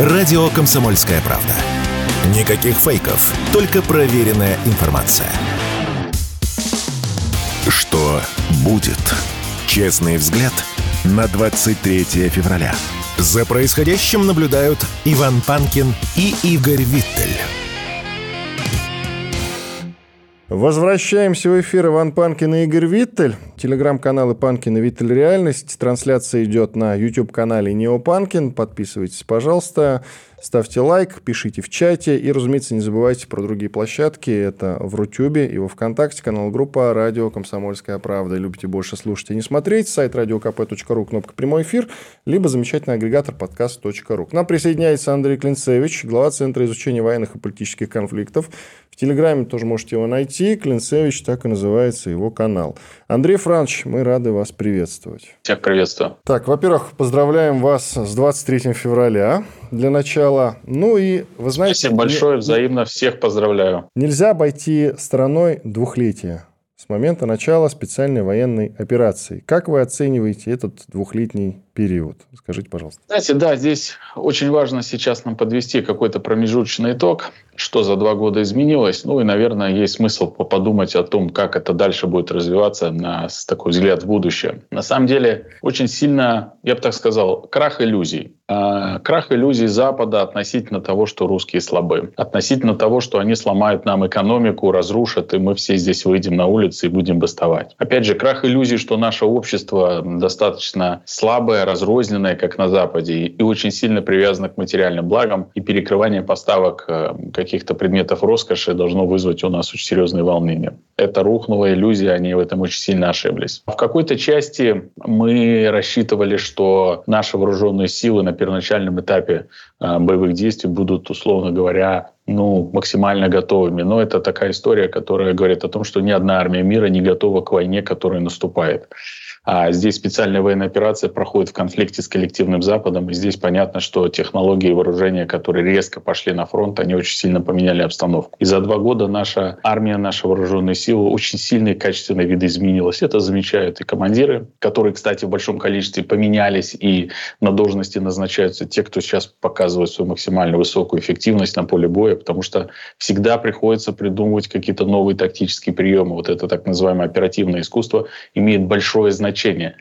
Радио «Комсомольская правда». Никаких фейков, только проверенная информация. Что будет? Честный взгляд на 23 февраля. За происходящим наблюдают Иван Панкин и Игорь Виттель. Возвращаемся в эфир Иван Панкин и Игорь Виттель. Телеграм-каналы Панкин и Виттель Реальность. Трансляция идет на YouTube-канале Неопанкин. Подписывайтесь, пожалуйста. Ставьте лайк, пишите в чате. И, разумеется, не забывайте про другие площадки. Это в Рутюбе и во Вконтакте, канал группа «Радио Комсомольская правда». Любите больше слушать и не смотреть. Сайт radiokp.ru, кнопка «Прямой эфир», либо замечательный агрегатор подкаст.ру. К нам присоединяется Андрей Клинцевич, глава Центра изучения военных и политических конфликтов. В Телеграме тоже можете его найти. Клинцевич, так и называется его канал. Андрей Франч, мы рады вас приветствовать. Всех приветствую. Так, во-первых, поздравляем вас с 23 февраля для начала. Ну и, вы знаете... Спасибо большое, взаимно всех поздравляю. Нельзя обойти стороной двухлетия с момента начала специальной военной операции. Как вы оцениваете этот двухлетний период? Скажите, пожалуйста. Знаете, да, здесь очень важно сейчас нам подвести какой-то промежуточный итог, что за два года изменилось. Ну и, наверное, есть смысл подумать о том, как это дальше будет развиваться на такой взгляд в будущее. На самом деле, очень сильно, я бы так сказал, крах иллюзий. А, крах иллюзий Запада относительно того, что русские слабы, относительно того, что они сломают нам экономику, разрушат, и мы все здесь выйдем на улицы и будем бастовать. Опять же, крах иллюзий, что наше общество достаточно слабое, разрозненное, как на Западе, и очень сильно привязано к материальным благам, и перекрывание поставок э, каких-то предметов роскоши должно вызвать у нас очень серьезные волнения. Это рухнула иллюзия, они в этом очень сильно ошиблись. В какой-то части мы рассчитывали, что наши вооруженные силы на первоначальном этапе э, боевых действий будут, условно говоря, ну, максимально готовыми. Но это такая история, которая говорит о том, что ни одна армия мира не готова к войне, которая наступает. А здесь специальная военная операция проходит в конфликте с коллективным Западом. И здесь понятно, что технологии вооружения, которые резко пошли на фронт, они очень сильно поменяли обстановку. И за два года наша армия, наши вооруженные силы очень сильно и качественно видоизменилась. Это замечают и командиры, которые, кстати, в большом количестве поменялись и на должности назначаются те, кто сейчас показывает свою максимально высокую эффективность на поле боя, потому что всегда приходится придумывать какие-то новые тактические приемы. Вот это так называемое оперативное искусство имеет большое значение значение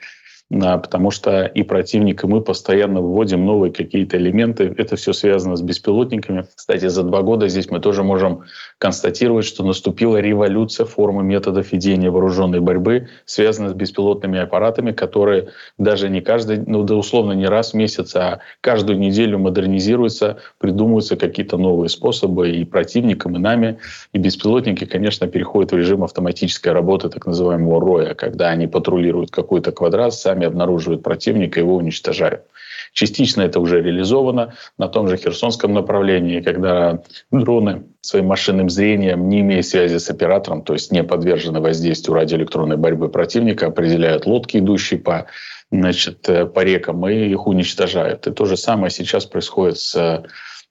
потому что и противник, и мы постоянно вводим новые какие-то элементы. Это все связано с беспилотниками. Кстати, за два года здесь мы тоже можем констатировать, что наступила революция формы методов ведения вооруженной борьбы, связанная с беспилотными аппаратами, которые даже не каждый, ну да условно не раз в месяц, а каждую неделю модернизируются, придумываются какие-то новые способы и противникам, и нами. И беспилотники, конечно, переходят в режим автоматической работы, так называемого роя, когда они патрулируют какой-то квадрат, сами сами обнаруживают противника, его уничтожают. Частично это уже реализовано на том же Херсонском направлении, когда дроны своим машинным зрением, не имея связи с оператором, то есть не подвержены воздействию радиоэлектронной борьбы противника, определяют лодки, идущие по значит, э, по рекам, и их уничтожают. И то же самое сейчас происходит с,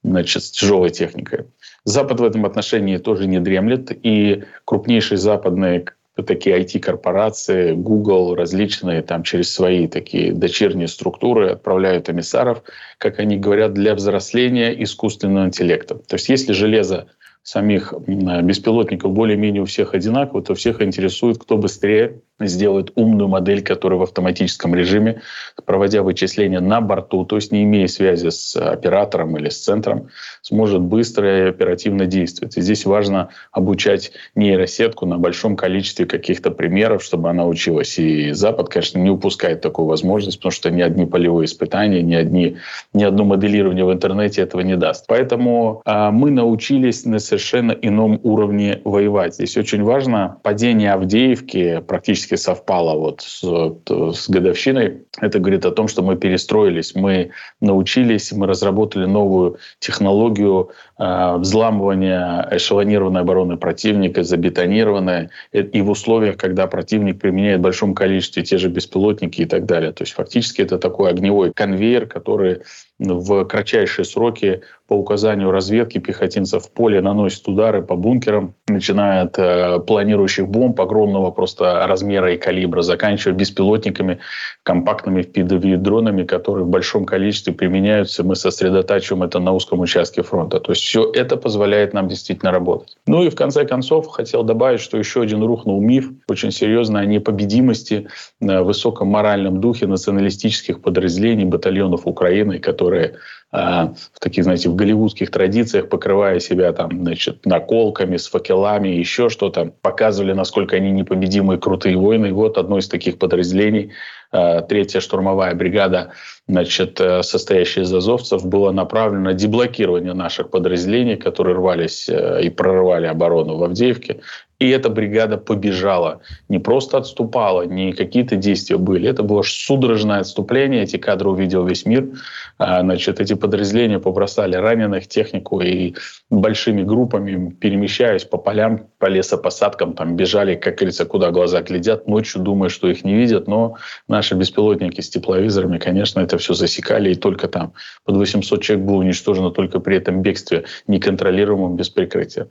значит, с тяжелой техникой. Запад в этом отношении тоже не дремлет, и крупнейшие западные такие IT-корпорации, Google, различные там через свои такие дочерние структуры отправляют эмиссаров, как они говорят, для взросления искусственного интеллекта. То есть если железо самих беспилотников более-менее у всех одинаково, то всех интересует, кто быстрее сделает умную модель, которая в автоматическом режиме, проводя вычисления на борту, то есть не имея связи с оператором или с центром, сможет быстро и оперативно действовать. И здесь важно обучать нейросетку на большом количестве каких-то примеров, чтобы она училась. И Запад, конечно, не упускает такую возможность, потому что ни одни полевые испытания, ни, одни, ни одно моделирование в интернете этого не даст. Поэтому а, мы научились на совершенно ином уровне воевать. Здесь очень важно падение Авдеевки практически практически совпало вот с, с годовщиной. Это говорит о том, что мы перестроились, мы научились, мы разработали новую технологию э, взламывания эшелонированной обороны противника, забетонированной, и в условиях, когда противник применяет в большом количестве те же беспилотники и так далее. То есть фактически это такой огневой конвейер, который в кратчайшие сроки по указанию разведки пехотинцев в поле наносит удары по бункерам, начиная от э, планирующих бомб огромного просто размера и калибра, заканчивая беспилотниками, компактными FPV-дронами, которые в большом количестве применяются. Мы сосредотачиваем это на узком участке фронта. То есть все это позволяет нам действительно работать. Ну и в конце концов хотел добавить, что еще один рухнул миф, очень серьезно, о непобедимости, э, высоком моральном духе националистических подразделений, батальонов Украины, которые а, в таких, знаете, в голливудских традициях, покрывая себя там, значит, наколками, с факелами, еще что-то, показывали, насколько они непобедимые, крутые воины. И вот одно из таких подразделений, третья штурмовая бригада, значит, э, состоящая из азовцев, была направлена на деблокирование наших подразделений, которые рвались э, и прорывали оборону в Авдеевке. И эта бригада побежала. Не просто отступала, не какие-то действия были. Это было судорожное отступление. Эти кадры увидел весь мир. Значит, эти подразделения побросали раненых, технику и большими группами, перемещаясь по полям, по лесопосадкам, там бежали, как говорится, куда глаза глядят, ночью думая, что их не видят, но наши беспилотники с тепловизорами, конечно, это все засекали, и только там под 800 человек было уничтожено только при этом бегстве, неконтролируемом, без прикрытия.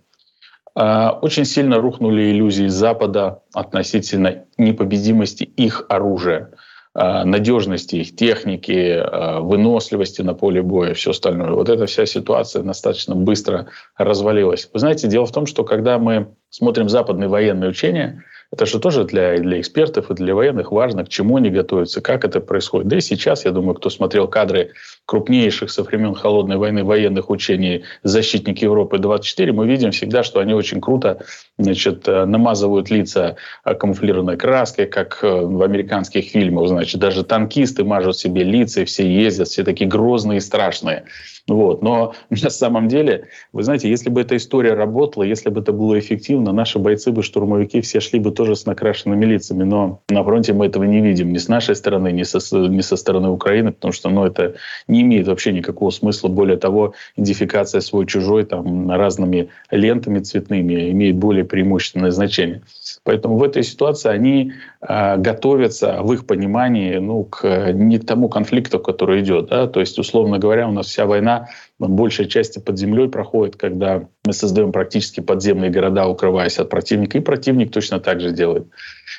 А, очень сильно рухнули иллюзии Запада относительно непобедимости их оружия, а, надежности их техники, а, выносливости на поле боя, все остальное. Вот эта вся ситуация достаточно быстро развалилась. Вы знаете, дело в том, что когда мы смотрим западные военные учения – это же тоже для, для экспертов и для военных важно, к чему они готовятся, как это происходит. Да и сейчас, я думаю, кто смотрел кадры крупнейших со времен Холодной войны военных учений «Защитник Европы-24», мы видим всегда, что они очень круто значит, э, намазывают лица камуфлированной краской, как э, в американских фильмах. Значит, даже танкисты мажут себе лица, и все ездят, все такие грозные и страшные. Вот. Но на самом деле, вы знаете, если бы эта история работала, если бы это было эффективно, наши бойцы бы, штурмовики, все шли бы тоже с накрашенными лицами. Но на фронте мы этого не видим ни с нашей стороны, ни со, ни со стороны Украины, потому что ну, это не имеет вообще никакого смысла. Более того, идентификация свой-чужой там, разными лентами цветными имеет более преимущественное значение. Поэтому в этой ситуации они готовятся в их понимании ну, к, не к тому конфликту, который идет. Да? То есть, условно говоря, у нас вся война большей части под землей проходит, когда мы создаем практически подземные города, укрываясь от противника, и противник точно так же делает.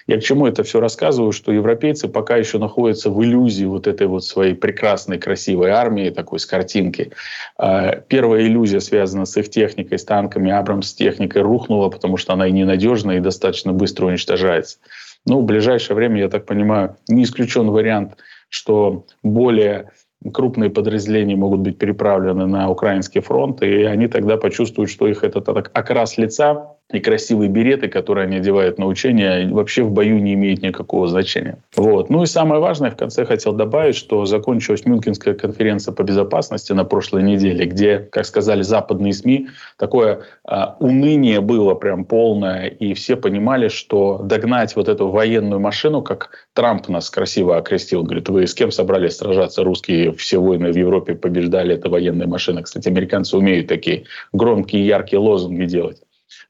Я к чему это все рассказываю, что европейцы пока еще находятся в иллюзии вот этой вот своей прекрасной, красивой армии, такой с картинки. А, первая иллюзия связана с их техникой, с танками, Абрамс техникой рухнула, потому что она и ненадежна, и достаточно быстро уничтожается. Ну, в ближайшее время, я так понимаю, не исключен вариант, что более крупные подразделения могут быть переправлены на украинский фронт, и они тогда почувствуют, что их этот окрас лица и красивые береты, которые они одевают на учения, вообще в бою не имеют никакого значения. Вот. Ну и самое важное, в конце хотел добавить, что закончилась Мюнхенская конференция по безопасности на прошлой неделе, где, как сказали западные СМИ, такое а, уныние было прям полное, и все понимали, что догнать вот эту военную машину, как Трамп нас красиво окрестил, говорит, вы с кем собрались сражаться, русские все войны в Европе побеждали, это военная машина. Кстати, американцы умеют такие громкие, яркие лозунги делать.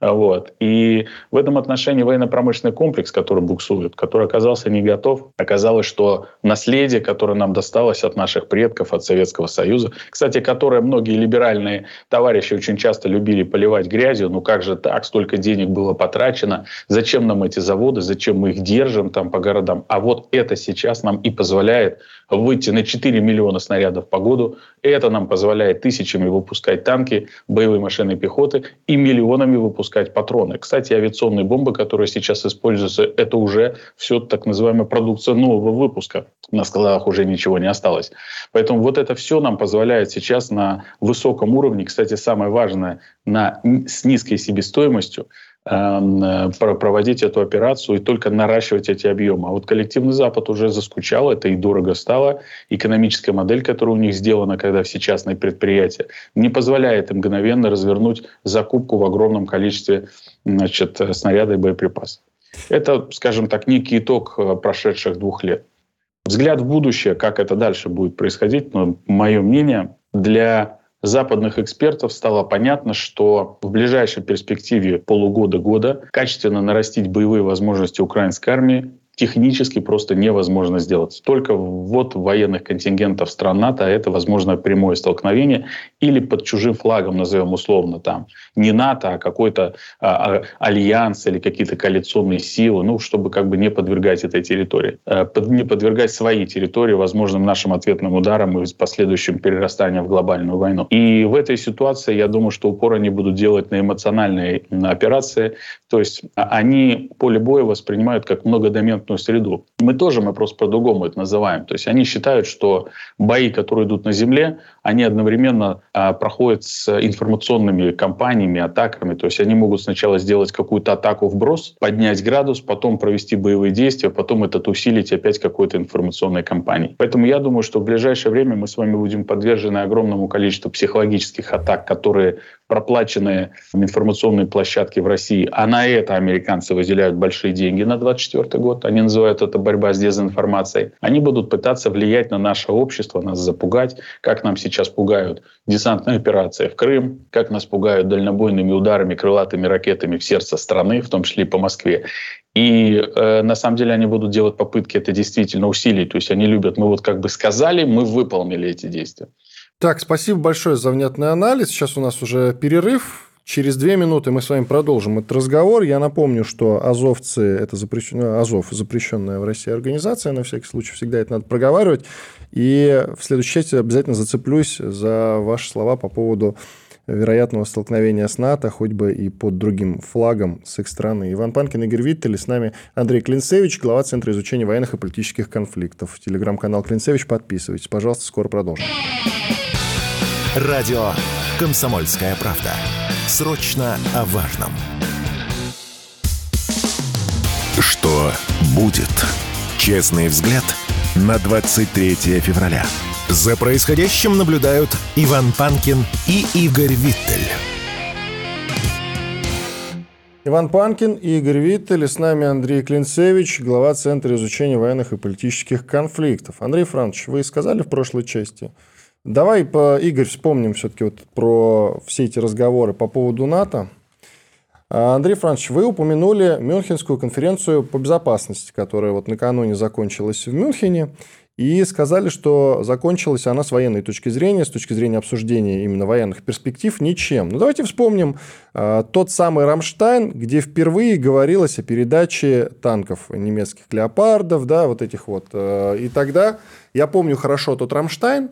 Вот. И в этом отношении военно-промышленный комплекс, который буксует, который оказался не готов, оказалось, что наследие, которое нам досталось от наших предков, от Советского Союза, кстати, которое многие либеральные товарищи очень часто любили поливать грязью, ну как же так, столько денег было потрачено, зачем нам эти заводы, зачем мы их держим там по городам, а вот это сейчас нам и позволяет выйти на 4 миллиона снарядов по году. Это нам позволяет тысячами выпускать танки, боевые машины пехоты и миллионами выпускать патроны. Кстати, авиационные бомбы, которые сейчас используются, это уже все так называемая продукция нового выпуска. На складах уже ничего не осталось. Поэтому вот это все нам позволяет сейчас на высоком уровне, кстати, самое важное, на, с низкой себестоимостью, проводить эту операцию и только наращивать эти объемы. А вот коллективный Запад уже заскучал, это и дорого стало. Экономическая модель, которая у них сделана, когда все частные предприятия, не позволяет им мгновенно развернуть закупку в огромном количестве значит, снаряда и боеприпасов. Это, скажем так, некий итог э, прошедших двух лет. Взгляд в будущее, как это дальше будет происходить, ну, мое мнение, для западных экспертов стало понятно, что в ближайшей перспективе полугода-года качественно нарастить боевые возможности украинской армии технически просто невозможно сделать. Только вот военных контингентов стран НАТО это возможно прямое столкновение или под чужим флагом, назовем условно там, не НАТО, а какой-то а, а, альянс или какие-то коалиционные силы, ну, чтобы как бы не подвергать этой территории, а, под, не подвергать свои территории возможным нашим ответным ударам и последующим перерастанием в глобальную войну. И в этой ситуации, я думаю, что упор они будут делать на эмоциональные операции, то есть а, они поле боя воспринимают как многодоментную среду. Мы тоже, мы просто по-другому это называем. То есть они считают, что бои, которые идут на земле, они одновременно а, проходят с информационными кампаниями, атаками. То есть они могут сначала сделать какую-то атаку вброс, поднять градус, потом провести боевые действия, потом этот усилить опять какой-то информационной кампанией. Поэтому я думаю, что в ближайшее время мы с вами будем подвержены огромному количеству психологических атак, которые проплаченные информационные площадки в России, а на это американцы выделяют большие деньги на 2024 год, они называют это борьба с дезинформацией, они будут пытаться влиять на наше общество, нас запугать, как нам сейчас пугают десантные операции в Крым, как нас пугают дальнобойными ударами, крылатыми ракетами в сердце страны, в том числе и по Москве. И э, на самом деле они будут делать попытки это действительно усилить. То есть они любят, мы вот как бы сказали, мы выполнили эти действия. Так, спасибо большое за внятный анализ. Сейчас у нас уже перерыв. Через две минуты мы с вами продолжим этот разговор. Я напомню, что азовцы – это запрещено, Азов – запрещенная в России организация, на всякий случай всегда это надо проговаривать. И в следующей части обязательно зацеплюсь за ваши слова по поводу вероятного столкновения с НАТО, хоть бы и под другим флагом с их страны. Иван Панкин, Игорь Виттель, с нами Андрей Клинцевич, глава Центра изучения военных и политических конфликтов. Телеграм-канал Клинцевич, подписывайтесь. Пожалуйста, скоро продолжим. Радио «Комсомольская правда». Срочно о важном. Что будет? Честный взгляд на 23 февраля. За происходящим наблюдают Иван Панкин и Игорь Виттель. Иван Панкин и Игорь Виттель, и с нами Андрей Клинцевич, глава Центра изучения военных и политических конфликтов. Андрей Францович, вы сказали в прошлой части, давай, по, Игорь, вспомним все-таки вот про все эти разговоры по поводу НАТО. А, Андрей Францович, вы упомянули Мюнхенскую конференцию по безопасности, которая вот накануне закончилась в Мюнхене. И сказали, что закончилась она с военной точки зрения, с точки зрения обсуждения именно военных перспектив, ничем. Ну, давайте вспомним э, тот самый «Рамштайн», где впервые говорилось о передаче танков немецких «Леопардов», да, вот этих вот. Э, и тогда, я помню хорошо тот «Рамштайн»,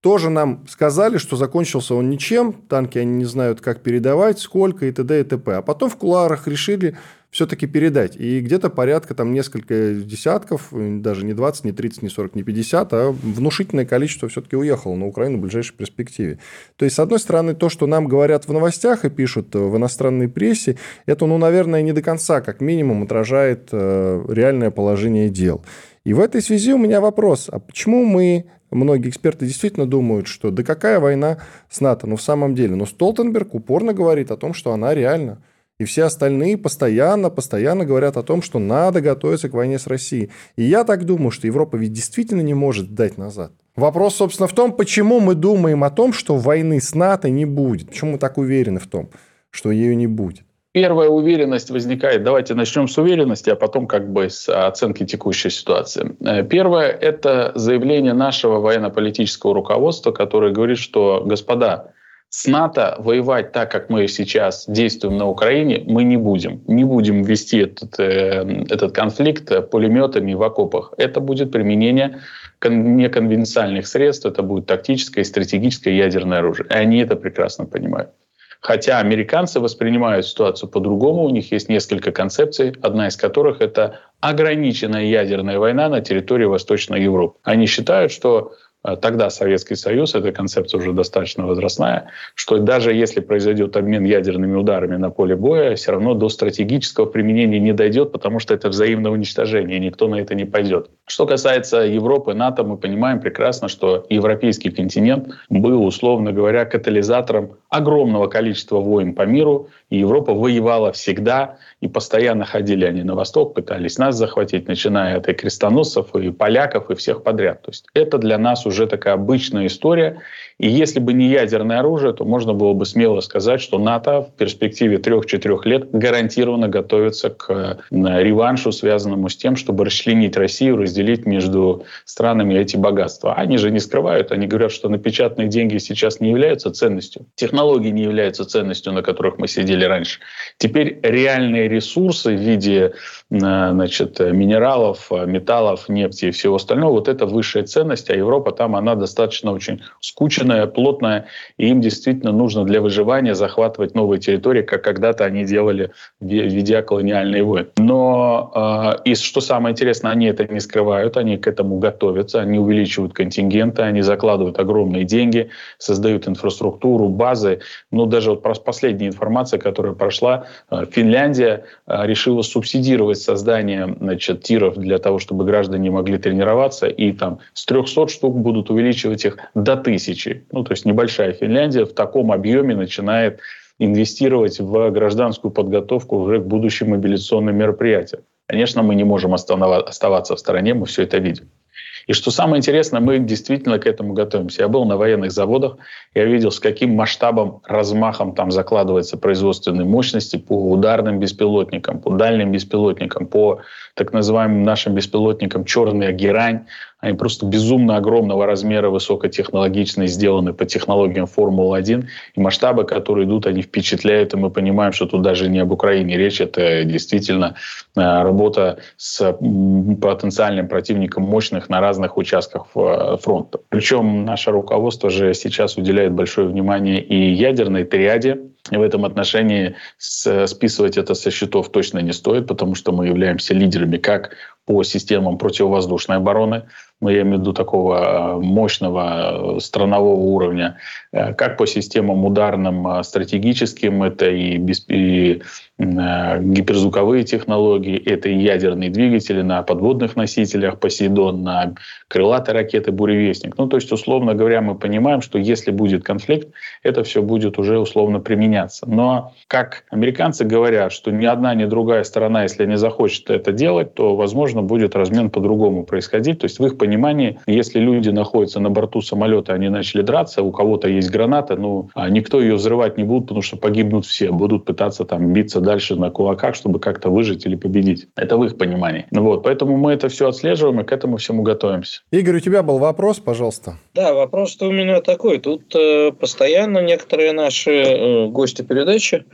тоже нам сказали, что закончился он ничем, танки они не знают, как передавать, сколько и т.д. и т.п. А потом в кулуарах решили все-таки передать. И где-то порядка там несколько десятков, даже не 20, не 30, не 40, не 50, а внушительное количество все-таки уехало на Украину в ближайшей перспективе. То есть, с одной стороны, то, что нам говорят в новостях и пишут в иностранной прессе, это, ну, наверное, не до конца, как минимум, отражает э, реальное положение дел. И в этой связи у меня вопрос, а почему мы многие эксперты действительно думают, что да какая война с НАТО, ну в самом деле. Но Столтенберг упорно говорит о том, что она реальна. Все остальные постоянно, постоянно говорят о том, что надо готовиться к войне с Россией. И я так думаю, что Европа ведь действительно не может дать назад. Вопрос, собственно, в том, почему мы думаем о том, что войны с НАТО не будет. Почему мы так уверены в том, что ее не будет. Первая уверенность возникает, давайте начнем с уверенности, а потом как бы с оценки текущей ситуации. Э, первое – это заявление нашего военно-политического руководства, которое говорит, что, господа, с НАТО воевать так, как мы сейчас действуем на Украине, мы не будем. Не будем вести этот, э, этот конфликт пулеметами в окопах. Это будет применение неконвенциальных средств, это будет тактическое и стратегическое ядерное оружие. И они это прекрасно понимают. Хотя американцы воспринимают ситуацию по-другому, у них есть несколько концепций, одна из которых это ограниченная ядерная война на территории Восточной Европы. Они считают, что тогда Советский Союз, эта концепция уже достаточно возрастная, что даже если произойдет обмен ядерными ударами на поле боя, все равно до стратегического применения не дойдет, потому что это взаимное уничтожение, никто на это не пойдет. Что касается Европы, НАТО, мы понимаем прекрасно, что европейский континент был, условно говоря, катализатором огромного количества войн по миру, и Европа воевала всегда, и постоянно ходили они на восток, пытались нас захватить, начиная от и крестоносцев, и поляков, и всех подряд. То есть это для нас уже такая обычная история, и если бы не ядерное оружие, то можно было бы смело сказать, что НАТО в перспективе 3-4 лет гарантированно готовится к э, реваншу, связанному с тем, чтобы расчленить Россию, разделить между странами эти богатства. Они же не скрывают, они говорят, что напечатанные деньги сейчас не являются ценностью. Технологии не являются ценностью, на которых мы сидели раньше. Теперь реальные ресурсы в виде э, значит, минералов, металлов, нефти и всего остального, вот это высшая ценность, а Европа там, она достаточно очень скученная, плотная, и им действительно нужно для выживания захватывать новые территории, как когда-то они делали, ведя колониальные войны. Но, э, и что самое интересное, они это не скрывают, они к этому готовятся, они увеличивают контингенты, они закладывают огромные деньги, создают инфраструктуру, базы. Ну, даже вот последняя информация, которая прошла, э, Финляндия э, решила субсидировать создание значит, тиров для того, чтобы граждане могли тренироваться, и там с 300 штук будут увеличивать их до 1000. Ну, то есть небольшая Финляндия в таком объеме начинает инвестировать в гражданскую подготовку уже к будущим мобилизационным мероприятиям. Конечно, мы не можем оставаться в стороне, мы все это видим. И что самое интересное, мы действительно к этому готовимся. Я был на военных заводах, я видел, с каким масштабом, размахом там закладывается производственные мощности по ударным беспилотникам, по дальним беспилотникам, по так называемым нашим беспилотникам «Черная герань», они просто безумно огромного размера, высокотехнологичные, сделаны по технологиям Формулы-1. И масштабы, которые идут, они впечатляют, и мы понимаем, что тут даже не об Украине речь, это действительно э, работа с потенциальным противником мощных на разных участках э, фронта. Причем наше руководство же сейчас уделяет большое внимание и ядерной триаде, в этом отношении списывать это со счетов точно не стоит, потому что мы являемся лидерами как по системам противовоздушной обороны, ну, я имею в виду такого э, мощного э, странового уровня, э, как по системам ударным стратегическим, это и, без, и гиперзвуковые технологии, это и ядерные двигатели на подводных носителях «Посейдон», на крылатые ракеты «Буревестник». Ну, то есть, условно говоря, мы понимаем, что если будет конфликт, это все будет уже условно применяться. Но, как американцы говорят, что ни одна, ни другая сторона, если не захочет это делать, то, возможно, будет размен по-другому происходить. То есть, в их понимании, если люди находятся на борту самолета, они начали драться, у кого-то есть граната, ну, а никто ее взрывать не будет, потому что погибнут все, будут пытаться там биться дальше на кулаках, чтобы как-то выжить или победить. Это в их понимании. Ну вот, поэтому мы это все отслеживаем и к этому всему готовимся. Игорь, у тебя был вопрос, пожалуйста. Да, вопрос-то у меня такой. Тут э, постоянно некоторые наши э, гости передачи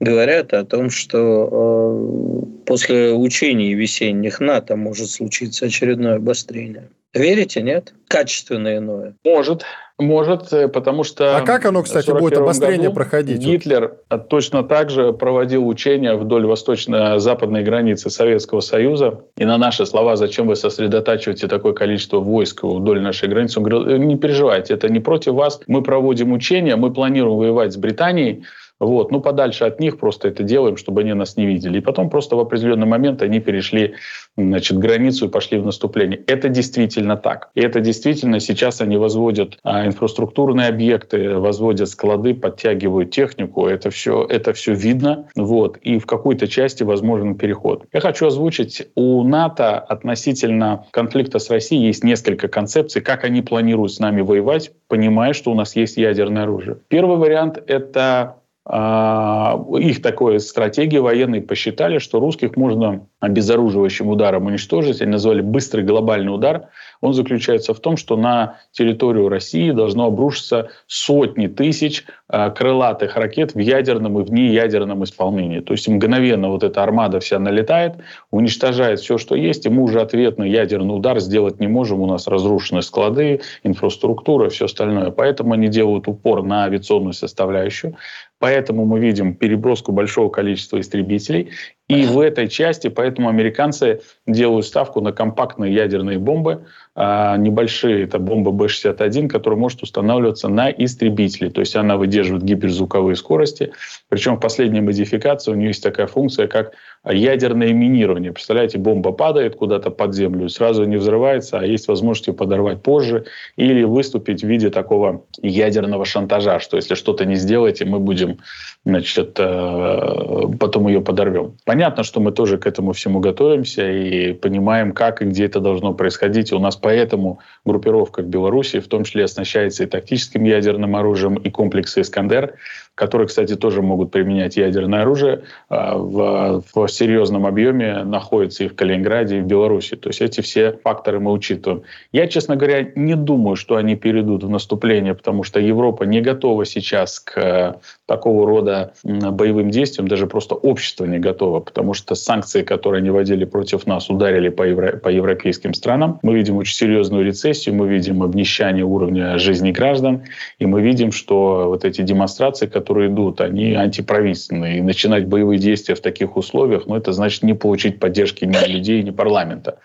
говорят о том, что э, после учений весенних НАТО может случиться очередное обострение. Верите, нет? Качественное иное. Может. Может, э, потому что... А как оно, кстати, будет обострение проходить? Гитлер точно так же проводил учения вдоль восточно-западной границы Советского Союза. И на наши слова, зачем вы сосредотачиваете такое количество войск вдоль нашей границы, он говорил, «Э, не переживайте, это не против вас. Мы проводим учения, мы планируем воевать с Британией, вот, ну, подальше от них просто это делаем, чтобы они нас не видели. И потом просто в определенный момент они перешли значит, границу и пошли в наступление. Это действительно так. И это действительно сейчас они возводят а, инфраструктурные объекты, возводят склады, подтягивают технику. Это все, это все видно. Вот. И в какой-то части возможен переход. Я хочу озвучить, у НАТО относительно конфликта с Россией есть несколько концепций, как они планируют с нами воевать, понимая, что у нас есть ядерное оружие. Первый вариант — это их такой стратегии военные посчитали, что русских можно обезоруживающим ударом уничтожить. Они назвали быстрый глобальный удар. Он заключается в том, что на территорию России должно обрушиться сотни тысяч а, крылатых ракет в ядерном и в неядерном исполнении. То есть мгновенно вот эта армада вся налетает, уничтожает все, что есть, и мы уже ответный ядерный удар сделать не можем. У нас разрушены склады, инфраструктура, все остальное. Поэтому они делают упор на авиационную составляющую. Поэтому мы видим переброску большого количества истребителей. И в этой части поэтому американцы делают ставку на компактные ядерные бомбы, а небольшие, это бомба Б-61, которая может устанавливаться на истребители. То есть она выдерживает гиперзвуковые скорости. Причем в последней модификации у нее есть такая функция, как ядерное минирование. Представляете, бомба падает куда-то под землю, сразу не взрывается, а есть возможность ее подорвать позже или выступить в виде такого ядерного шантажа, что если что-то не сделаете, мы будем значит, э, потом ее подорвем. Понятно, что мы тоже к этому всему готовимся и понимаем, как и где это должно происходить. У нас поэтому группировка в Беларуси в том числе оснащается и тактическим ядерным оружием, и комплексы «Искандер», которые, кстати, тоже могут применять ядерное оружие а, в, в серьезном объеме, находятся и в Калининграде, и в Беларуси. То есть эти все факторы мы учитываем. Я, честно говоря, не думаю, что они перейдут в наступление, потому что Европа не готова сейчас к э, такого рода боевым действиям, даже просто общество не готово, потому что санкции, которые они вводили против нас, ударили по, евро, по европейским странам. Мы видим очень серьезную рецессию, мы видим обнищание уровня жизни граждан, и мы видим, что вот эти демонстрации, которые которые идут, они антиправительственные. И начинать боевые действия в таких условиях, ну, это значит не получить поддержки ни людей, ни парламента.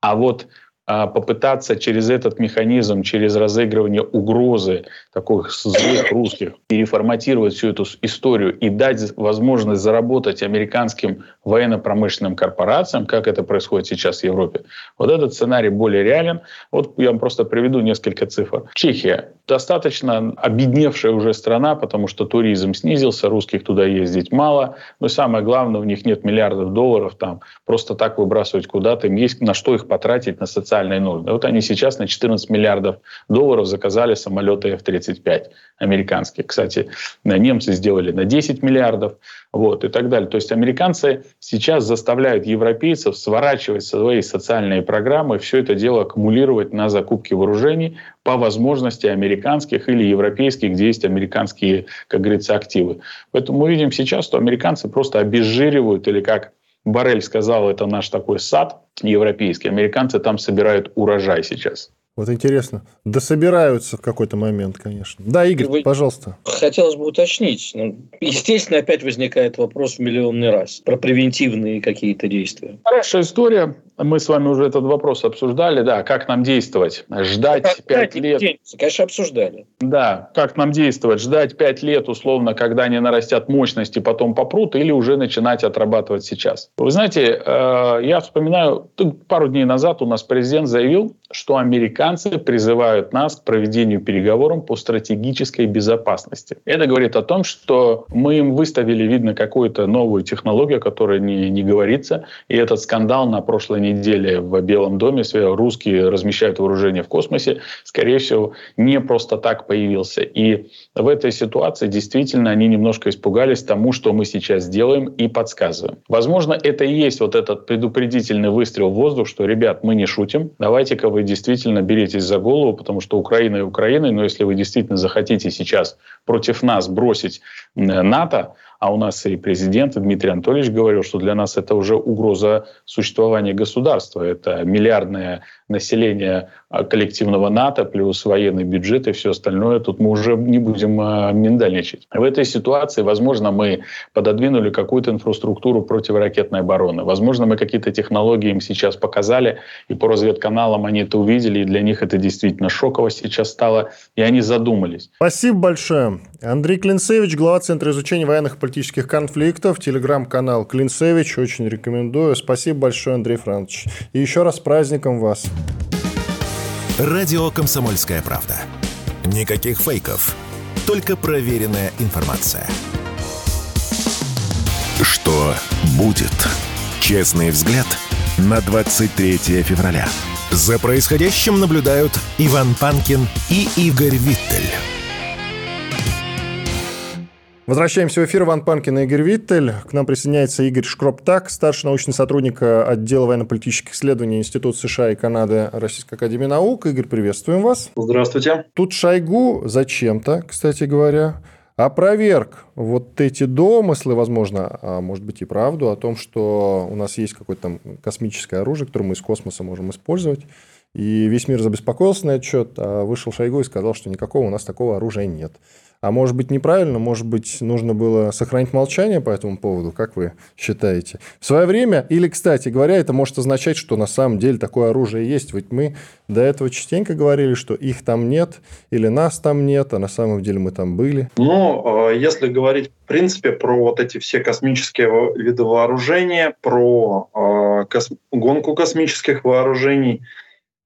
А вот попытаться через этот механизм, через разыгрывание угрозы таких злых русских переформатировать всю эту историю и дать возможность заработать американским военно-промышленным корпорациям, как это происходит сейчас в Европе. Вот этот сценарий более реален. Вот я вам просто приведу несколько цифр. Чехия достаточно обедневшая уже страна, потому что туризм снизился, русских туда ездить мало. Но самое главное, у них нет миллиардов долларов там просто так выбрасывать куда-то. Им есть на что их потратить на социальные социальные нужды. Вот они сейчас на 14 миллиардов долларов заказали самолеты F-35 американские. Кстати, немцы сделали на 10 миллиардов вот, и так далее. То есть американцы сейчас заставляют европейцев сворачивать свои социальные программы, все это дело аккумулировать на закупке вооружений по возможности американских или европейских, где есть американские, как говорится, активы. Поэтому мы видим сейчас, что американцы просто обезжиривают или как Барель сказал, это наш такой сад европейский. Американцы там собирают урожай сейчас. Вот интересно. Да собираются в какой-то момент, конечно. Да, Игорь, Вы... пожалуйста. Хотелось бы уточнить. Ну, естественно, опять возникает вопрос в миллионный раз про превентивные какие-то действия. Хорошая история. Мы с вами уже этот вопрос обсуждали. Да, как нам действовать? Ждать пять лет? Денется, конечно, обсуждали. Да, как нам действовать? Ждать пять лет, условно, когда они нарастят мощности, потом попрут, или уже начинать отрабатывать сейчас? Вы знаете, э, я вспоминаю, пару дней назад у нас президент заявил, что американцы призывают нас к проведению переговоров по стратегической безопасности. Это говорит о том, что мы им выставили, видно, какую-то новую технологию, которая не, не говорится. И этот скандал на прошлой неделе в Белом доме, русские размещают вооружение в космосе, скорее всего, не просто так появился. И в этой ситуации действительно они немножко испугались тому, что мы сейчас делаем и подсказываем. Возможно, это и есть вот этот предупредительный выстрел в воздух, что, ребят, мы не шутим, давайте-ка вы действительно беретесь за голову, потому что Украина и Украина, но если вы действительно захотите сейчас против нас бросить НАТО, а у нас и президент Дмитрий Анатольевич говорил, что для нас это уже угроза существования государства. Это миллиардное население а, коллективного НАТО, плюс военный бюджет и все остальное. Тут мы уже не будем а, миндальничать. В этой ситуации, возможно, мы пододвинули какую-то инфраструктуру противоракетной обороны. Возможно, мы какие-то технологии им сейчас показали, и по разведканалам они это увидели, и для них это действительно шоково сейчас стало, и они задумались. Спасибо большое. Андрей Клинцевич, глава Центра изучения военных и политических конфликтов, телеграм-канал Клинцевич, очень рекомендую. Спасибо большое, Андрей Францович. И еще раз с праздником вас. Радио «Комсомольская правда». Никаких фейков, только проверенная информация. Что будет? Честный взгляд на 23 февраля. За происходящим наблюдают Иван Панкин и Игорь Виттель. Возвращаемся в эфир. Иван Панкин и Игорь Виттель. К нам присоединяется Игорь Шкроптак, старший научный сотрудник отдела военно-политических исследований Института США и Канады Российской Академии Наук. Игорь, приветствуем вас. Здравствуйте. Тут Шойгу зачем-то, кстати говоря, опроверг вот эти домыслы, возможно, а может быть и правду, о том, что у нас есть какое-то там космическое оружие, которое мы из космоса можем использовать. И весь мир забеспокоился на этот счет, а вышел Шойгу и сказал, что никакого у нас такого оружия нет. А может быть неправильно, может быть нужно было сохранить молчание по этому поводу, как вы считаете? В свое время, или, кстати говоря, это может означать, что на самом деле такое оружие есть. Ведь мы до этого частенько говорили, что их там нет, или нас там нет, а на самом деле мы там были. Ну, э, если говорить в принципе про вот эти все космические виды вооружения, про э, кос... гонку космических вооружений,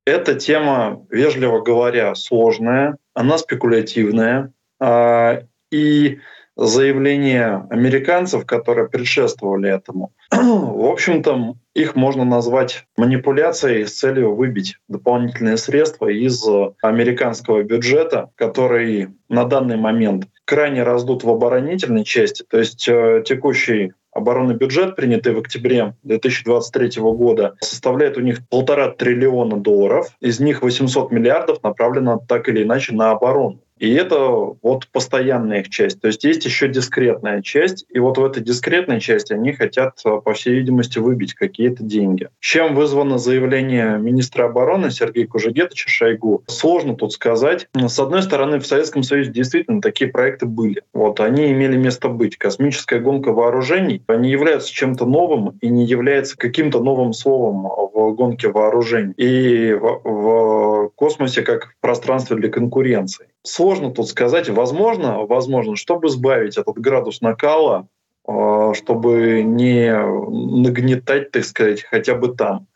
эта тема, вежливо говоря, сложная, она спекулятивная. Э, и заявления американцев, которые предшествовали этому, в общем-то, их можно назвать манипуляцией с целью выбить дополнительные средства из американского бюджета, который на данный момент крайне раздут в оборонительной части. То есть э, текущий оборонный бюджет, принятый в октябре 2023 года, составляет у них полтора триллиона долларов. Из них 800 миллиардов направлено так или иначе на оборону. И это вот постоянная их часть. То есть есть еще дискретная часть, и вот в этой дискретной части они хотят, по всей видимости, выбить какие-то деньги. Чем вызвано заявление министра обороны Сергея Кужегетовича Шойгу? Сложно тут сказать. С одной стороны, в Советском Союзе действительно такие проекты были. Вот они имели место быть. Космическая гонка вооружений не является чем-то новым и не является каким-то новым словом в гонке вооружений. И в, в космосе как в пространстве для конкуренции сложно тут сказать. Возможно, возможно, чтобы сбавить этот градус накала, а, чтобы не нагнетать, так сказать, хотя бы там.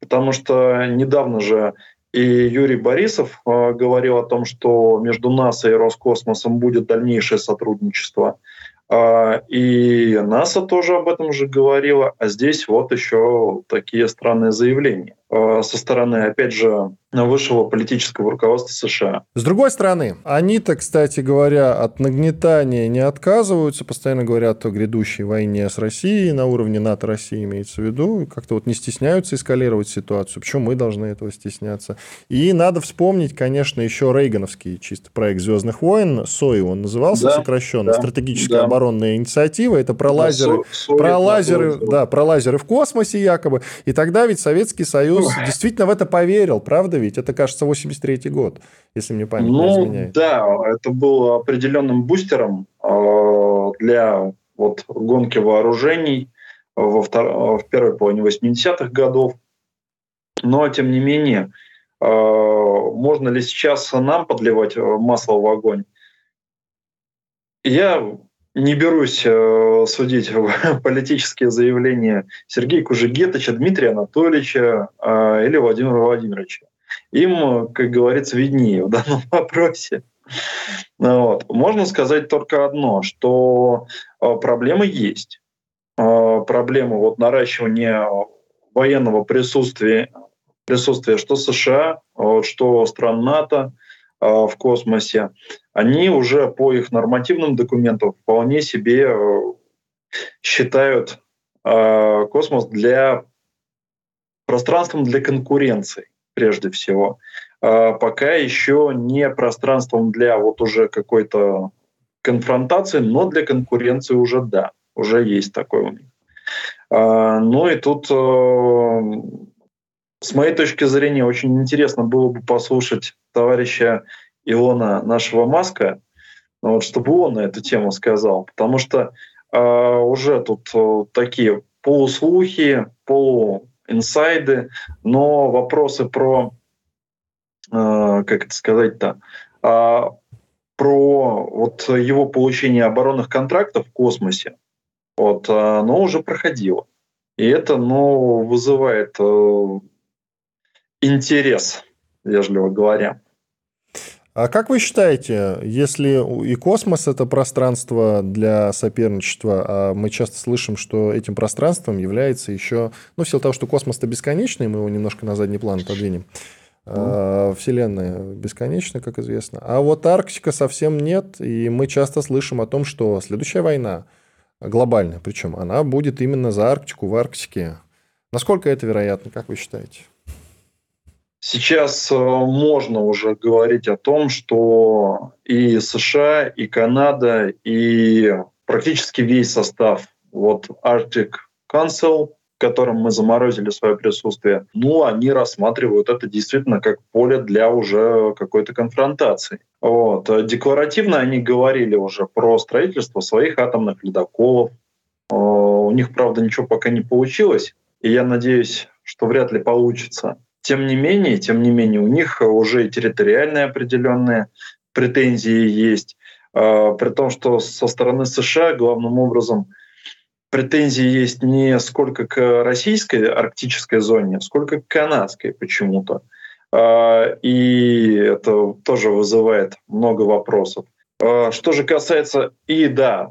Потому что недавно же и Юрий Борисов а, говорил о том, что между НАСА и Роскосмосом будет дальнейшее сотрудничество. А, и НАСА тоже об этом же говорила, а здесь вот еще такие странные заявления. Э, со стороны, опять же, высшего политического руководства США. С другой стороны, они-то, кстати говоря, от нагнетания не отказываются, постоянно говорят о грядущей войне с Россией, на уровне НАТО России имеется в виду, как-то вот не стесняются эскалировать ситуацию. Почему мы должны этого стесняться? И надо вспомнить, конечно, еще Рейгановский чисто проект «Звездных войн», СОИ он назывался да, сокращенно, да, стратегическая да. оборонная инициатива, это про да, лазеры, со, про лазеры, да, про лазеры в космосе якобы, и тогда ведь Советский Союз Союз действительно в это поверил, правда ведь? Это, кажется, 83-й год, если мне память ну, не изменяет. Да, это был определенным бустером э, для вот, гонки вооружений во втор... в первой половине 80-х годов. Но, тем не менее, э, можно ли сейчас нам подливать масло в огонь? Я не берусь э, судить политические заявления Сергея Кужегетовича, Дмитрия Анатольевича э, или Владимира Владимировича. Им, как говорится, виднее в данном вопросе. Вот. Можно сказать только одно, что э, проблемы есть. Э, проблема вот наращивания военного присутствия, присутствия что США, что стран НАТО – в космосе, они уже по их нормативным документам вполне себе э, считают а, космос для пространством для конкуренции прежде всего. А пока еще не пространством для вот уже какой-то конфронтации, но для конкуренции уже да, уже есть такой у них. Ну и тут э, с моей точки зрения, очень интересно было бы послушать товарища Илона нашего Маска, ну вот, чтобы он на эту тему сказал, потому что э, уже тут э, такие полуслухи, полуинсайды, но вопросы про, э, как это сказать-то, э, про вот его получение оборонных контрактов в космосе, вот, оно уже проходило. И это ну, вызывает э, интерес, вежливо говоря. А как вы считаете, если и космос это пространство для соперничества, а мы часто слышим, что этим пространством является еще, ну, в силу того, что космос-то бесконечный, мы его немножко на задний план отодвинем, а, Вселенная бесконечна, как известно. А вот Арктика совсем нет, и мы часто слышим о том, что следующая война, глобальная причем, она будет именно за Арктику, в Арктике. Насколько это вероятно, как вы считаете? Сейчас э, можно уже говорить о том, что и США, и Канада, и практически весь состав вот Arctic Council в котором мы заморозили свое присутствие, ну, они рассматривают это действительно как поле для уже какой-то конфронтации. Вот. Декларативно они говорили уже про строительство своих атомных ледоколов. У них, правда, ничего пока не получилось, и я надеюсь, что вряд ли получится. Тем не менее, тем не менее, у них уже и территориальные определенные претензии есть, а, при том, что со стороны США главным образом претензии есть не сколько к российской арктической зоне, сколько к канадской почему-то. А, и это тоже вызывает много вопросов. А, что же касается и да,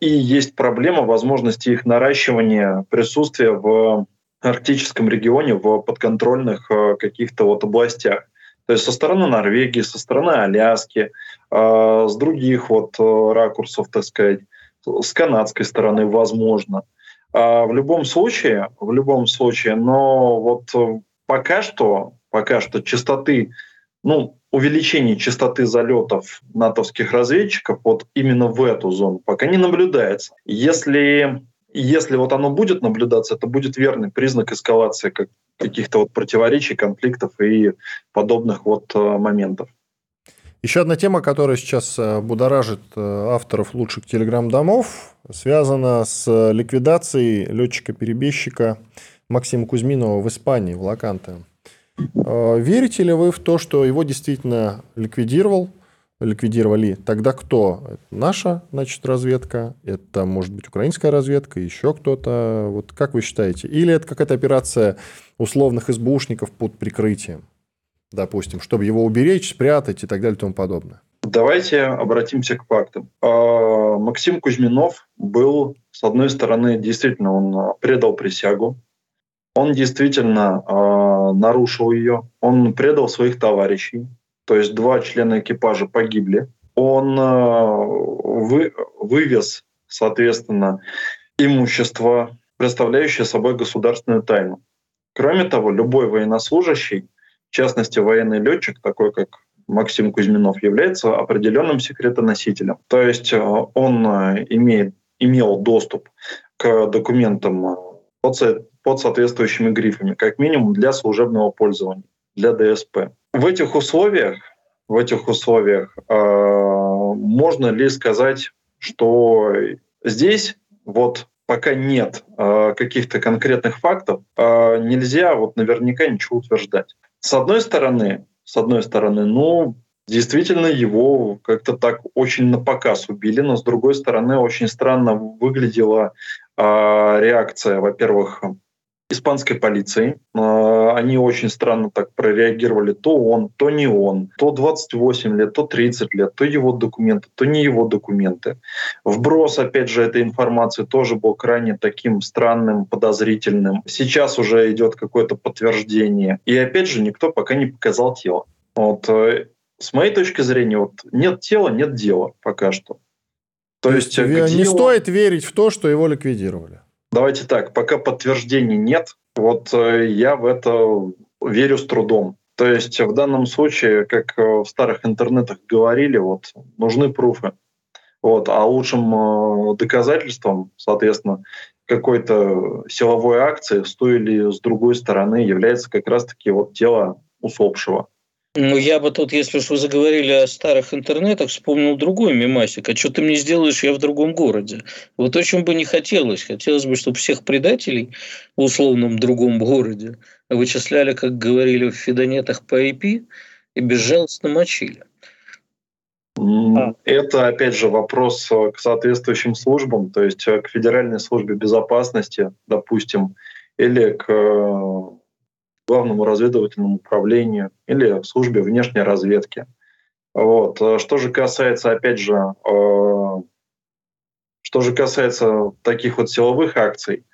и есть проблема возможности их наращивания присутствия в арктическом регионе, в подконтрольных каких-то вот областях. То есть со стороны Норвегии, со стороны Аляски, с других вот ракурсов, так сказать с канадской стороны, возможно. В любом случае, в любом случае, но вот э, пока что, пока что частоты, ну, увеличение частоты залетов натовских разведчиков вот именно в эту зону пока не наблюдается. Если, если вот оно будет наблюдаться, это будет верный признак эскалации как, каких-то вот противоречий, конфликтов и подобных вот э, моментов. Еще одна тема, которая сейчас э, будоражит э, авторов лучших телеграм-домов, связана с ликвидацией летчика-перебежчика Максима Кузьминова в Испании, в Лаканте. Верите ли вы в то, что его действительно ликвидировал, ликвидировали? Тогда кто? Это наша, значит, разведка? Это, может быть, украинская разведка? Еще кто-то? Вот как вы считаете? Или это какая-то операция условных СБУшников под прикрытием? допустим, чтобы его уберечь, спрятать и так далее и тому подобное? Давайте обратимся к фактам. А, Максим Кузьминов был, с одной стороны, действительно, он предал присягу, он действительно э, нарушил ее, он предал своих товарищей, то есть два члена экипажа погибли. Он э, вы, вывез, соответственно, имущество, представляющее собой государственную тайну. Кроме того, любой военнослужащий в частности, военный летчик, такой как Максим Кузьминов, является определенным секретоносителем. То есть э, он э, имеет, имел доступ к документам под, под соответствующими грифами, как минимум для служебного пользования, для ДСП. В этих условиях, в этих условиях э, можно ли сказать, что здесь вот пока нет э, каких-то конкретных фактов, э, нельзя вот наверняка ничего утверждать. С одной стороны, с одной стороны, ну, действительно его как-то так очень на показ убили, но с другой стороны очень странно выглядела э, реакция, во-первых, испанской полиции. А, они очень странно так прореагировали. То он, то не он. То 28 лет, то 30 лет. То его документы, то не его документы. Вброс, опять же, этой информации тоже был крайне таким странным, подозрительным. Сейчас уже идет какое-то подтверждение. И опять же, никто пока не показал тело. Вот, э, с моей точки зрения, вот нет тела, нет дела пока что. То, То есть, есть не стоит верить в то, что его ликвидировали. Давайте так, пока подтверждений нет, вот э, я в это верю с трудом. То есть в данном случае, как э, в старых интернетах говорили, вот нужны пруфы. Вот, а лучшим э, доказательством, соответственно, какой-то силовой акции с той или с другой стороны является как раз-таки вот тело усопшего. Ну, я бы тут, если уж вы заговорили о старых интернетах, вспомнил другой мемасик. А что ты мне сделаешь, я в другом городе? Вот очень бы не хотелось. Хотелось бы, чтобы всех предателей в условном другом городе вычисляли, как говорили в фидонетах по IP, и безжалостно мочили. Это, опять же, вопрос к соответствующим службам, то есть к Федеральной службе безопасности, допустим, или к главному разведывательному управлению или службе внешней разведки. Вот. Что же касается, опять же, э, что же касается таких вот силовых акций,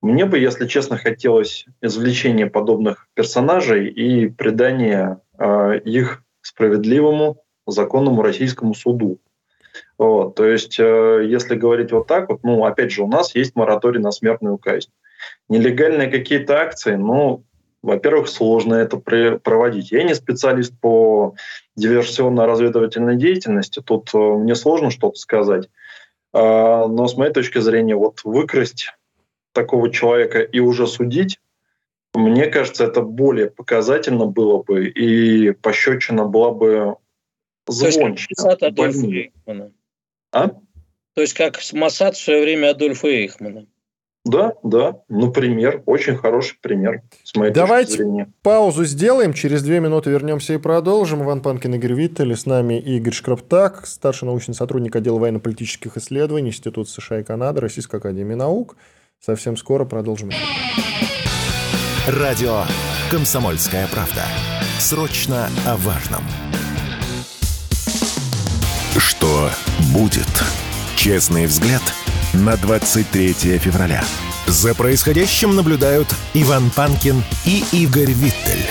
мне бы, если честно, хотелось извлечения подобных персонажей и придания э, их справедливому законному российскому суду. Вот, то есть, э, если говорить вот так вот, ну, опять же, у нас есть мораторий на смертную казнь. Нелегальные какие-то акции, ну, во-первых, сложно это проводить. Я не специалист по диверсионно-разведывательной деятельности, тут э, мне сложно что-то сказать. А, но с моей точки зрения, вот выкрасть такого человека и уже судить, мне кажется, это более показательно было бы, и пощечина была бы звонче. То есть, как Эйхмана. А? То есть, как Масад в свое время Адольфа Эйхмана. Да, да, например, очень хороший пример, с моей Давайте зрения. паузу сделаем, через две минуты вернемся и продолжим. Иван Панкин, Игорь Виттель, с нами Игорь Шкраптак, старший научный сотрудник отдела военно-политических исследований Институт США и Канады, Российской Академии Наук. Совсем скоро продолжим. Радио «Комсомольская правда». Срочно о важном. Что будет? Честный взгляд – на 23 февраля. За происходящим наблюдают Иван Панкин и Игорь Виттель.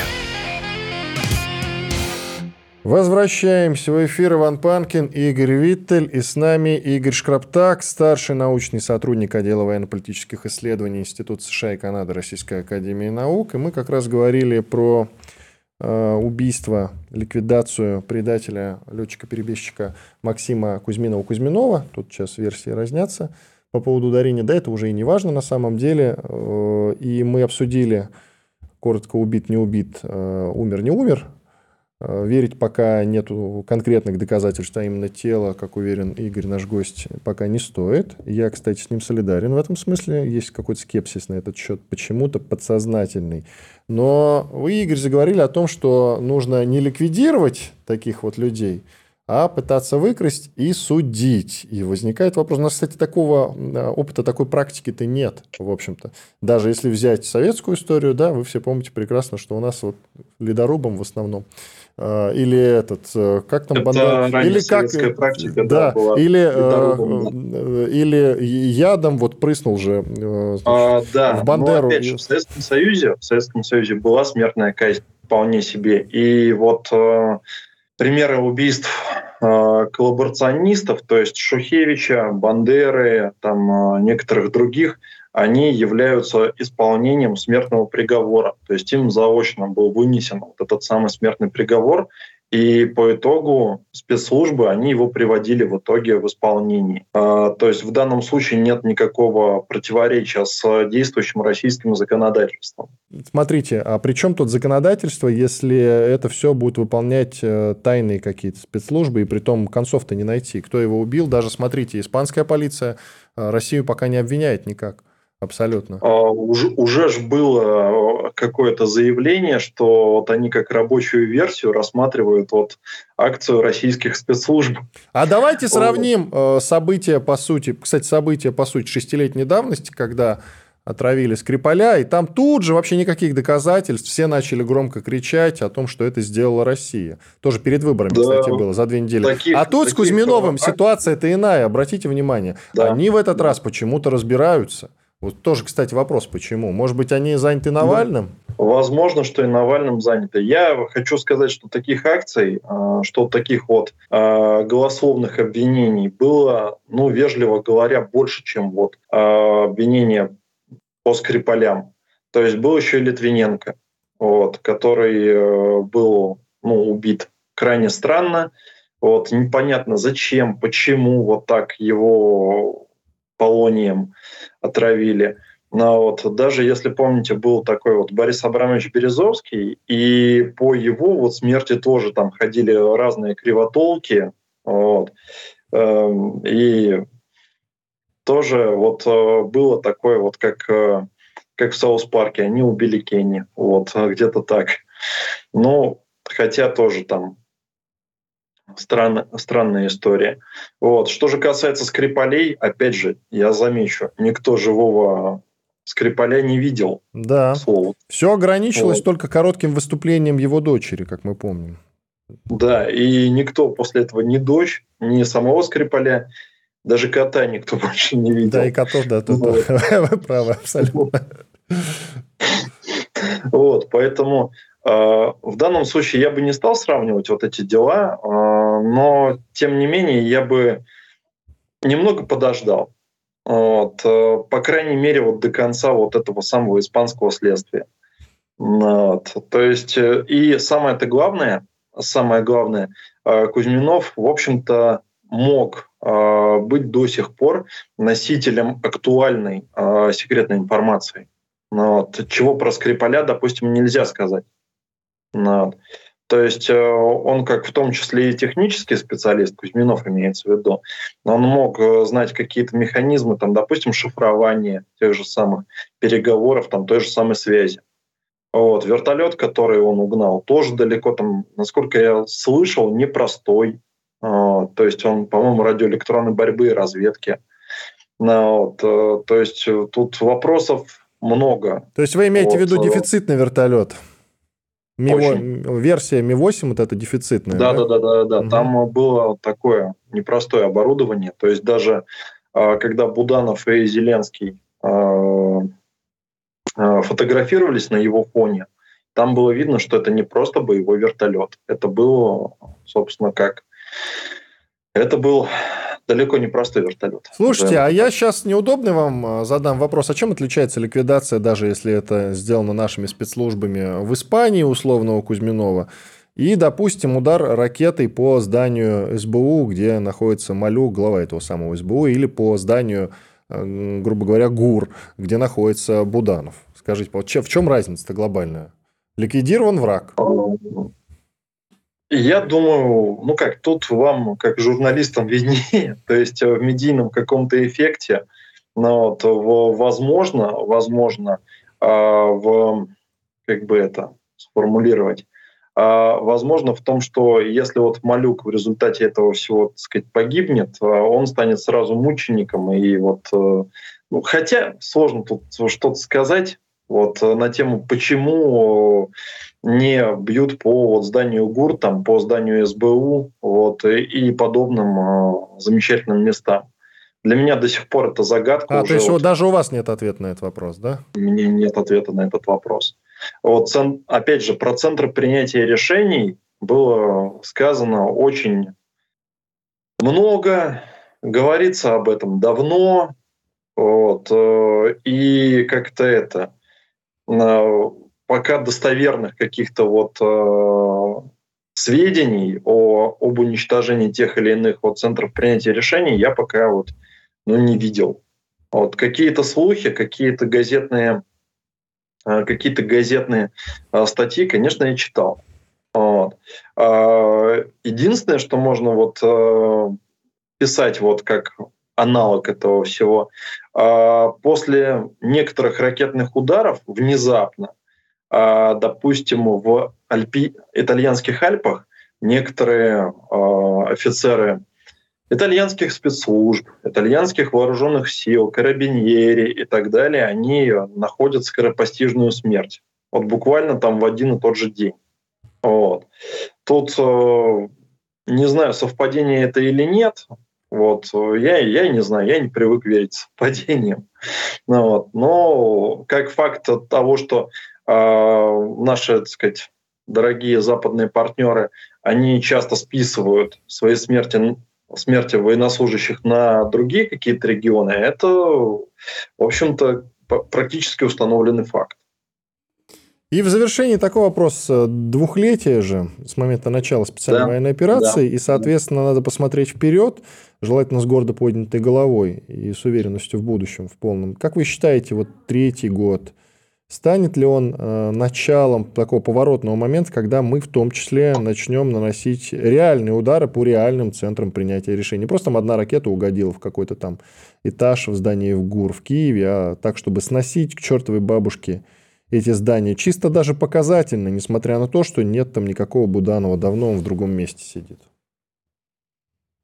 Возвращаемся в эфир. Иван Панкин, Игорь Виттель и с нами Игорь Шкраптак, старший научный сотрудник отдела военно-политических исследований Института США и Канады Российской Академии Наук. И мы как раз говорили про э, убийство, ликвидацию предателя, летчика-перебежчика Максима Кузьминова-Кузьминова. Тут сейчас версии разнятся по поводу ударения, да, это уже и не важно на самом деле. Э, и мы обсудили, коротко, убит, не убит, э, умер, не умер. Э, верить пока нет конкретных доказательств, а именно тела, как уверен Игорь, наш гость, пока не стоит. Я, кстати, с ним солидарен в этом смысле. Есть какой-то скепсис на этот счет, почему-то подсознательный. Но вы, Игорь, заговорили о том, что нужно не ликвидировать таких вот людей – а пытаться выкрасть и судить. И возникает вопрос, у нас, кстати, такого э, опыта, такой практики-то нет, в общем-то. Даже если взять советскую историю, да, вы все помните прекрасно, что у нас вот ледорубом в основном э, или этот, э, как там, банда, или как, практика, да, да была или, да. или ядом вот прыснул же значит, а, да, в Бандеру. Но, опять же, в Советском Союзе, в Советском Союзе была смертная казнь вполне себе, и вот примеры убийств коллаборационистов, то есть Шухевича, Бандеры, там, э, некоторых других, они являются исполнением смертного приговора. То есть им заочно был вынесен вот этот самый смертный приговор, и по итогу спецслужбы, они его приводили в итоге в исполнение. А, то есть в данном случае нет никакого противоречия с действующим российским законодательством. Смотрите, а при чем тут законодательство, если это все будет выполнять э, тайные какие-то спецслужбы, и при том концов-то не найти? Кто его убил? Даже, смотрите, испанская полиция э, Россию пока не обвиняет никак. Абсолютно. А, уже, уже ж было какое-то заявление, что вот они как рабочую версию рассматривают вот акцию российских спецслужб. А давайте сравним э, события по сути, кстати, события по сути шестилетней давности, когда отравили Скрипаля, и там тут же вообще никаких доказательств, все начали громко кричать о том, что это сделала Россия. Тоже перед выборами, да, кстати, было, за две недели. Таких, а тут с Кузьминовым ситуация-то иная, обратите внимание. Да. Они в этот раз почему-то разбираются. Вот тоже, кстати, вопрос, почему? Может быть, они заняты Навальным? Возможно, что и Навальным заняты. Я хочу сказать, что таких акций, а, что таких вот а, голословных обвинений было, ну, вежливо говоря, больше, чем вот а, обвинения по Скрипалям. То есть был еще и Литвиненко, вот, который э, был ну, убит крайне странно. Вот, непонятно зачем, почему вот так его полонием отравили. Но вот даже если помните, был такой вот Борис Абрамович Березовский, и по его вот смерти тоже там ходили разные кривотолки, вот, эм, и тоже вот э, было такое вот как э, как в South Park е, они убили Кенни, вот где-то так. Ну, хотя тоже там Странная, странная история. Вот. Что же касается Скрипалей, опять же, я замечу, никто живого Скрипаля не видел. Да. Слово. Все ограничилось вот. только коротким выступлением его дочери, как мы помним. Да, и никто после этого ни дочь, ни самого Скрипаля, даже кота никто больше не видел. Да, и котов, да, тут вот. вы правы, абсолютно. Вот, поэтому в данном случае я бы не стал сравнивать вот эти дела, э, но тем не менее я бы немного подождал. Вот, э, по крайней мере, вот до конца вот этого самого испанского следствия. Вот, то есть, и самое-то главное, самое главное, Кузьминов, в общем-то, мог э, быть до сих пор носителем актуальной э, секретной информации. Вот, чего про Скрипаля, допустим, нельзя сказать. То есть э, он как в том числе и технический специалист, Кузьминов имеется в виду, он мог э, знать какие-то механизмы, там, допустим, шифрования тех же самых переговоров, там, той же самой связи. Вот. Вертолет, который он угнал, тоже далеко там, насколько я слышал, непростой. Вот. То есть он, по-моему, радиоэлектронной борьбы и разведки. Вот. Э, то есть тут вопросов много. То есть вы имеете вот. в виду дефицитный вертолет? Ми, версия Ми-8 вот это дефицитная. Да, да, да, да, да. Угу. Там было такое непростое оборудование. То есть даже а, когда Буданов и Зеленский а, а, фотографировались на его фоне, там было видно, что это не просто боевой вертолет. Это было, собственно, как... Это был далеко не простой вертолет. Слушайте, а я сейчас неудобный вам а, задам вопрос. А чем отличается ликвидация, даже если это сделано нашими спецслужбами в Испании, условного Кузьминова, и, допустим, удар ракетой по зданию СБУ, где находится Малюк, глава этого самого СБУ, или по зданию, э, грубо говоря, ГУР, где находится Буданов. Скажите, в чем разница-то глобальная? Ликвидирован враг. Я думаю, ну как, тут вам, как журналистам, виднее, то есть в медийном каком-то эффекте, но вот, возможно, возможно, а, в, как бы это сформулировать, а, возможно в том, что если вот Малюк в результате этого всего, так сказать, погибнет, а, он станет сразу мучеником, и вот, э, ну, хотя сложно тут что-то сказать, вот на тему, почему не бьют по вот зданию ГУР, там, по зданию СБУ вот, и подобным э, замечательным местам. Для меня до сих пор это загадка. А, то есть вот, даже у вас нет ответа на этот вопрос, да? У меня нет ответа на этот вопрос. Вот, опять же, про центр принятия решений было сказано очень много, говорится об этом давно, вот, э, и как-то это пока достоверных каких-то вот э, сведений о, об уничтожении тех или иных вот центров принятия решений я пока вот ну, не видел. Вот какие-то слухи, какие-то газетные, э, какие-то газетные э, статьи, конечно, я читал. Вот. Э, единственное, что можно вот э, писать вот как аналог этого всего, э, после некоторых ракетных ударов внезапно а, допустим, в Альпи, итальянских Альпах некоторые а, офицеры итальянских спецслужб, итальянских вооруженных сил, карабиньери и так далее, они находят скоропостижную смерть. Вот буквально там в один и тот же день. Вот. Тут э, не знаю, совпадение это или нет. Вот. Я, я не знаю, я не привык верить совпадениям. Ну, вот. Но как факт того, что а, наши, так сказать, дорогие западные партнеры, они часто списывают свои смерти, смерти военнослужащих на другие какие-то регионы. Это, в общем-то, практически установленный факт. И в завершении такой вопрос. Двухлетие же с момента начала специальной да, военной операции, да, и, соответственно, надо посмотреть вперед, желательно с гордо поднятой головой и с уверенностью в будущем, в полном. Как вы считаете, вот третий год – Станет ли он э, началом такого поворотного момента, когда мы в том числе начнем наносить реальные удары по реальным центрам принятия решений? Просто там одна ракета угодила в какой-то там этаж в здании в ГУР в Киеве, а так, чтобы сносить к чертовой бабушке эти здания. Чисто даже показательно, несмотря на то, что нет там никакого Буданова, давно он в другом месте сидит.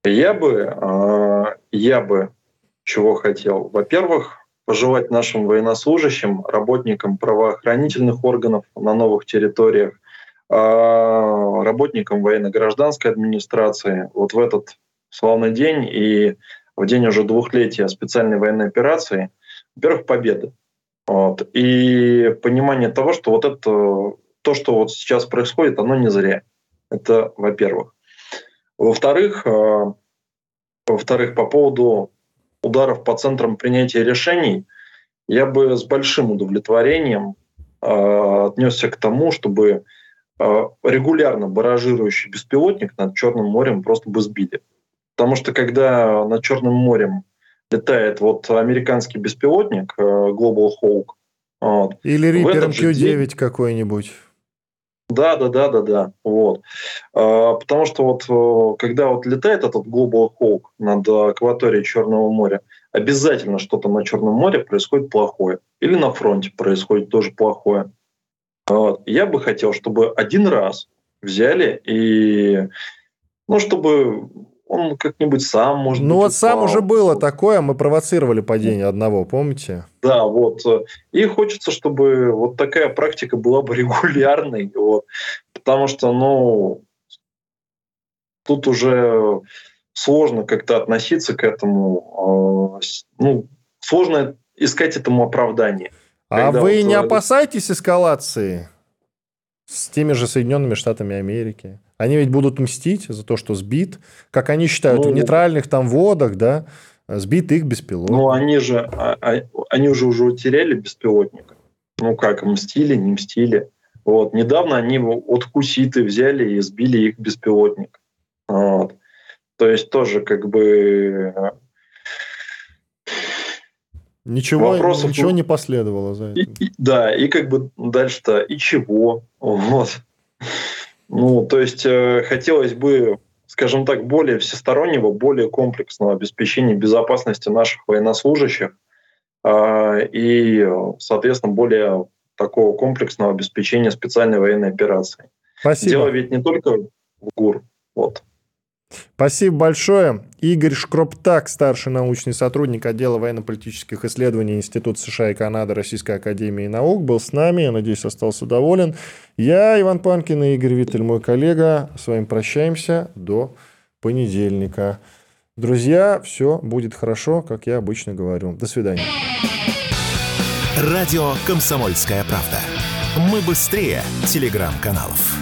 Я бы, э, я бы чего хотел. Во-первых, пожелать нашим военнослужащим, работникам правоохранительных органов на новых территориях, а, работникам военно-гражданской администрации вот в этот славный день и в день уже двухлетия специальной военной операции, во-первых, победы. Вот, и понимание того, что вот это, то, что вот сейчас происходит, оно не зря. Это во-первых. Во-вторых, а, во-вторых, по поводу ударов по центрам принятия решений, я бы с большим удовлетворением э, отнесся к тому, чтобы э, регулярно баражирующий беспилотник над Черным морем просто бы сбили. Потому что когда над Черным морем летает вот американский беспилотник э, Global Hawk. Вот, Или Reaper MQ-9 день... какой-нибудь. Да, да, да, да, да. Вот. А, потому что вот э, когда вот летает этот Global Hawk над акваторией Черного моря, обязательно что-то на Черном море происходит плохое. Или на фронте происходит тоже плохое. Вот. Я бы хотел, чтобы один раз взяли и, ну, чтобы он как-нибудь сам, может ну, быть, вот сам уже было такое, мы провоцировали падение одного, помните? Да, вот. И хочется, чтобы вот такая практика была бы регулярной, вот. Потому что, ну, тут уже сложно как-то относиться к этому, а, ну, сложно искать этому оправдание. А вы вот... не опасаетесь эскалации с теми же Соединенными Штатами Америки? Они ведь будут мстить за то, что сбит, как они считают, ну, в нейтральных там водах, да, сбит их беспилотник. Ну, они же, а, а, они уже уже утеряли беспилотник. Ну как, мстили, не мстили. Вот. Недавно они от хуситы взяли и сбили их беспилотник. Вот. То есть тоже как бы... Ничего, Вопросов... ничего не последовало за это. И, и, да, и как бы дальше-то и чего? Вот. Ну, то есть э, хотелось бы, скажем так, более всестороннего, более комплексного обеспечения безопасности наших военнослужащих э, и, соответственно, более такого комплексного обеспечения специальной военной операции. Спасибо. Дело ведь не только в ГУР. Вот. Спасибо большое. Игорь Шкроптак, старший научный сотрудник отдела военно-политических исследований Института США и Канады Российской Академии Наук, был с нами. Я надеюсь, остался доволен. Я, Иван Панкин и Игорь Виттель, мой коллега. С вами прощаемся до понедельника. Друзья, все будет хорошо, как я обычно говорю. До свидания. Радио «Комсомольская правда». Мы быстрее телеграм-каналов.